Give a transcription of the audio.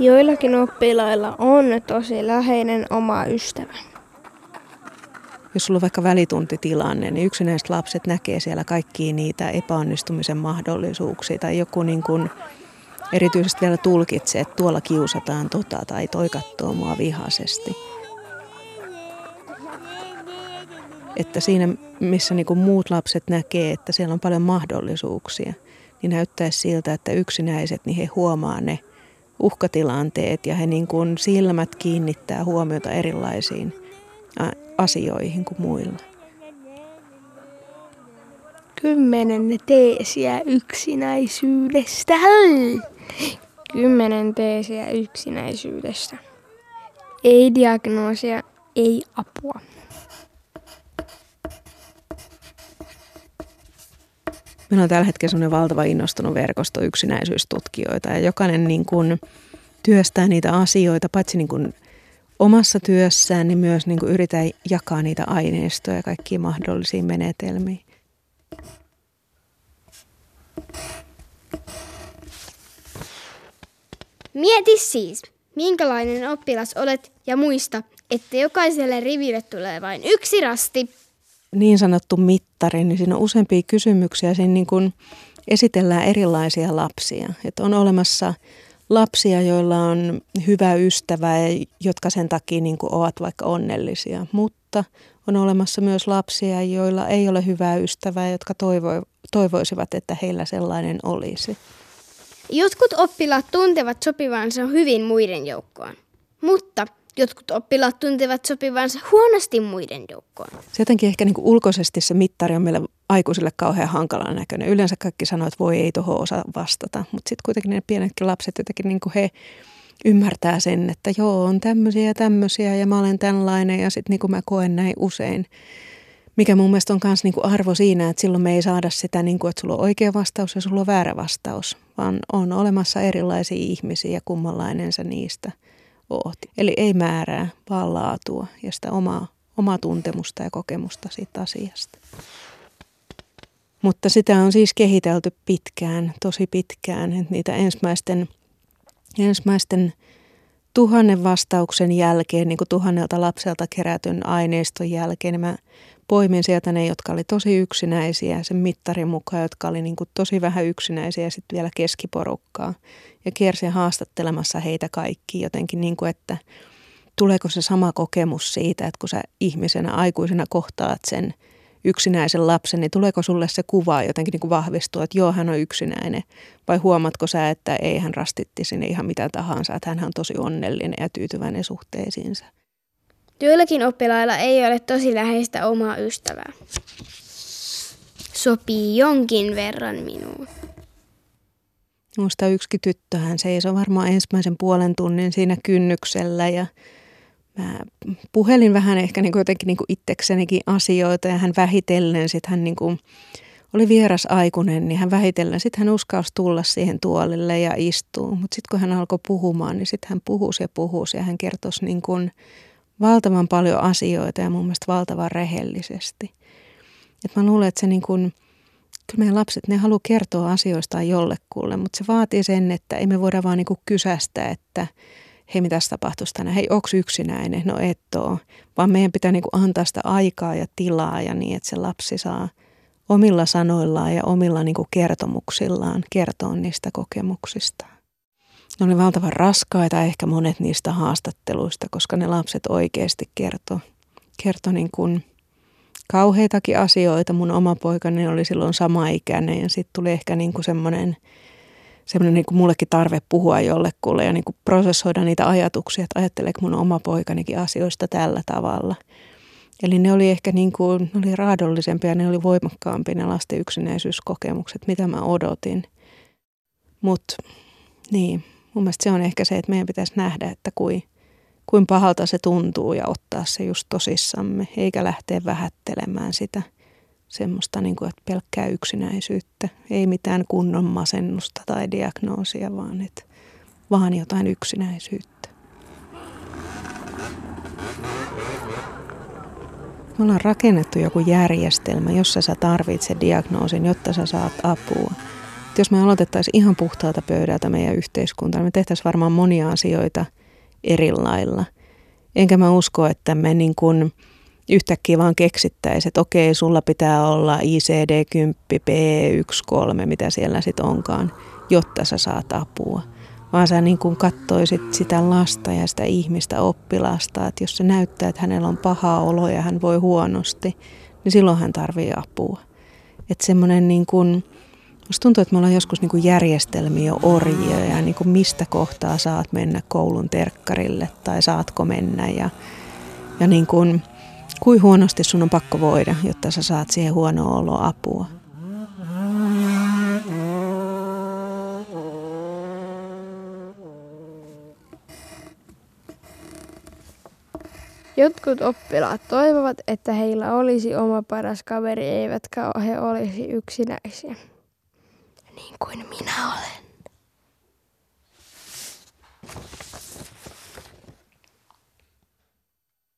Joillakin oppilailla on tosi läheinen oma ystävä. Jos sulla on vaikka välituntitilanne, niin yksinäiset lapset näkee siellä kaikkia niitä epäonnistumisen mahdollisuuksia tai joku niin kuin erityisesti vielä tulkitsee, että tuolla kiusataan tota tai toi katsoo mua vihaisesti. Että siinä, missä niin kuin muut lapset näkee, että siellä on paljon mahdollisuuksia, niin näyttäisi siltä, että yksinäiset, niin he huomaa ne uhkatilanteet ja he niin kuin silmät kiinnittää huomiota erilaisiin asioihin kuin muilla. Kymmenen teesiä yksinäisyydestä. Kymmenen teesiä yksinäisyydestä. Ei diagnoosia, ei apua. Meillä on tällä hetkellä sellainen valtava innostunut verkosto yksinäisyystutkijoita ja jokainen niin kuin työstää niitä asioita, paitsi niin kuin omassa työssään, niin myös niin kuin yritän jakaa niitä aineistoja ja kaikkia mahdollisia menetelmiä. Mieti siis, minkälainen oppilas olet ja muista, että jokaiselle riville tulee vain yksi rasti. Niin sanottu mittari, niin siinä on useampia kysymyksiä. Siinä niin kuin esitellään erilaisia lapsia. Että on olemassa lapsia, joilla on hyvä ystävä ja jotka sen takia niin kuin ovat vaikka onnellisia. Mutta on olemassa myös lapsia, joilla ei ole hyvää ystävää, jotka toivo, toivoisivat, että heillä sellainen olisi. Jotkut oppilaat tuntevat sopivansa hyvin muiden joukkoon, mutta jotkut oppilaat tuntevat sopivansa huonosti muiden joukkoon. Se jotenkin ehkä niin ulkoisesti se mittari on meille aikuisille kauhean hankalan näköinen. Yleensä kaikki sanoo, että voi ei tuohon osaa vastata, mutta sitten kuitenkin ne pienetkin lapset jotenkin niin kuin he ymmärtää sen, että joo, on tämmöisiä ja tämmöisiä ja mä olen tällainen ja sitten niin kuin mä koen näin usein. Mikä mun mielestä on myös niin arvo siinä, että silloin me ei saada sitä, niin kuin, että sulla on oikea vastaus ja sulla on väärä vastaus, vaan on olemassa erilaisia ihmisiä ja kummanlainen sä niistä oot. Eli ei määrää, vaan laatua ja sitä omaa, omaa tuntemusta ja kokemusta siitä asiasta. Mutta sitä on siis kehitelty pitkään, tosi pitkään, että niitä ensimmäisten, ensimmäisten tuhannen vastauksen jälkeen, niin kuin tuhannelta lapselta kerätyn aineiston jälkeen, niin mä poimin sieltä ne, jotka oli tosi yksinäisiä sen mittarin mukaan, jotka oli niin kuin tosi vähän yksinäisiä ja sitten vielä keskiporukkaa. Ja kiersin haastattelemassa heitä kaikki jotenkin niin kuin, että tuleeko se sama kokemus siitä, että kun sä ihmisenä, aikuisena kohtaat sen yksinäisen lapsen, niin tuleeko sulle se kuva jotenkin niin vahvistua, että joo, hän on yksinäinen? Vai huomatko sä, että ei hän rastitti sinne ihan mitä tahansa, että hän on tosi onnellinen ja tyytyväinen suhteisiinsa? Joillakin oppilailla ei ole tosi läheistä omaa ystävää. Sopii jonkin verran minuun. Minusta yksi tyttö, hän seisoi varmaan ensimmäisen puolen tunnin siinä kynnyksellä ja mä puhelin vähän ehkä niin kuin jotenkin niin kuin itseksenikin asioita ja hän vähitellen sitten hän niin kuin oli vieras aikuinen, niin hän vähitellen, sitten hän uskalsi tulla siihen tuolille ja istuu. Mutta sitten kun hän alkoi puhumaan, niin sitten hän puhusi ja puhusi ja hän kertoi niin kuin valtavan paljon asioita ja mun mielestä valtavan rehellisesti. Et mä luulen, että se niin kuin, kyllä meidän lapset, ne haluaa kertoa asioista jollekulle, mutta se vaatii sen, että ei me voida vaan niin kuin kysästä, että hei, mitä tapahtuisi tänään, hei, onko yksinäinen, no et oo. Vaan meidän pitää niin kuin antaa sitä aikaa ja tilaa ja niin, että se lapsi saa omilla sanoillaan ja omilla niin kuin kertomuksillaan kertoa niistä kokemuksistaan. Ne oli valtavan raskaita ehkä monet niistä haastatteluista, koska ne lapset oikeasti kertoi kerto niin kauheitakin asioita. Mun oma poikani oli silloin sama ikäinen ja sitten tuli ehkä niin kuin semmoinen, semmoinen niin kuin mullekin tarve puhua jollekulle ja niin kuin prosessoida niitä ajatuksia, että ajatteleeko mun oma poikanikin asioista tällä tavalla. Eli ne oli ehkä niin kuin, ne oli raadollisempia, ne oli voimakkaampia ne lasten yksinäisyyskokemukset, mitä mä odotin. Mutta niin, mun mielestä se on ehkä se, että meidän pitäisi nähdä, että kuin, kuin pahalta se tuntuu ja ottaa se just tosissamme, eikä lähteä vähättelemään sitä semmoista niin kuin, että pelkkää yksinäisyyttä, ei mitään kunnon masennusta tai diagnoosia, vaan, että, vaan jotain yksinäisyyttä. Me ollaan rakennettu joku järjestelmä, jossa sä tarvitset diagnoosin, jotta sä saat apua jos me aloitettaisiin ihan puhtaalta pöydältä meidän yhteiskuntaan, me tehtäisiin varmaan monia asioita eri lailla. Enkä mä usko, että me niin kuin yhtäkkiä vaan keksittäisiin, että okei, sulla pitää olla ICD-10, P13, mitä siellä sitten onkaan, jotta sä saat apua. Vaan sä niin kuin kattoisit sitä lasta ja sitä ihmistä oppilasta, että jos se näyttää, että hänellä on paha olo ja hän voi huonosti, niin silloin hän tarvii apua. Että semmoinen niin kuin, musta tuntuu, että me ollaan joskus niin järjestelmiä orjia ja niin mistä kohtaa saat mennä koulun terkkarille tai saatko mennä ja, ja niin kuin, kuin huonosti sun on pakko voida, jotta sä saat siihen huonoa oloa apua. Jotkut oppilaat toivovat, että heillä olisi oma paras kaveri, eivätkä he olisi yksinäisiä. Niin kuin minä olen.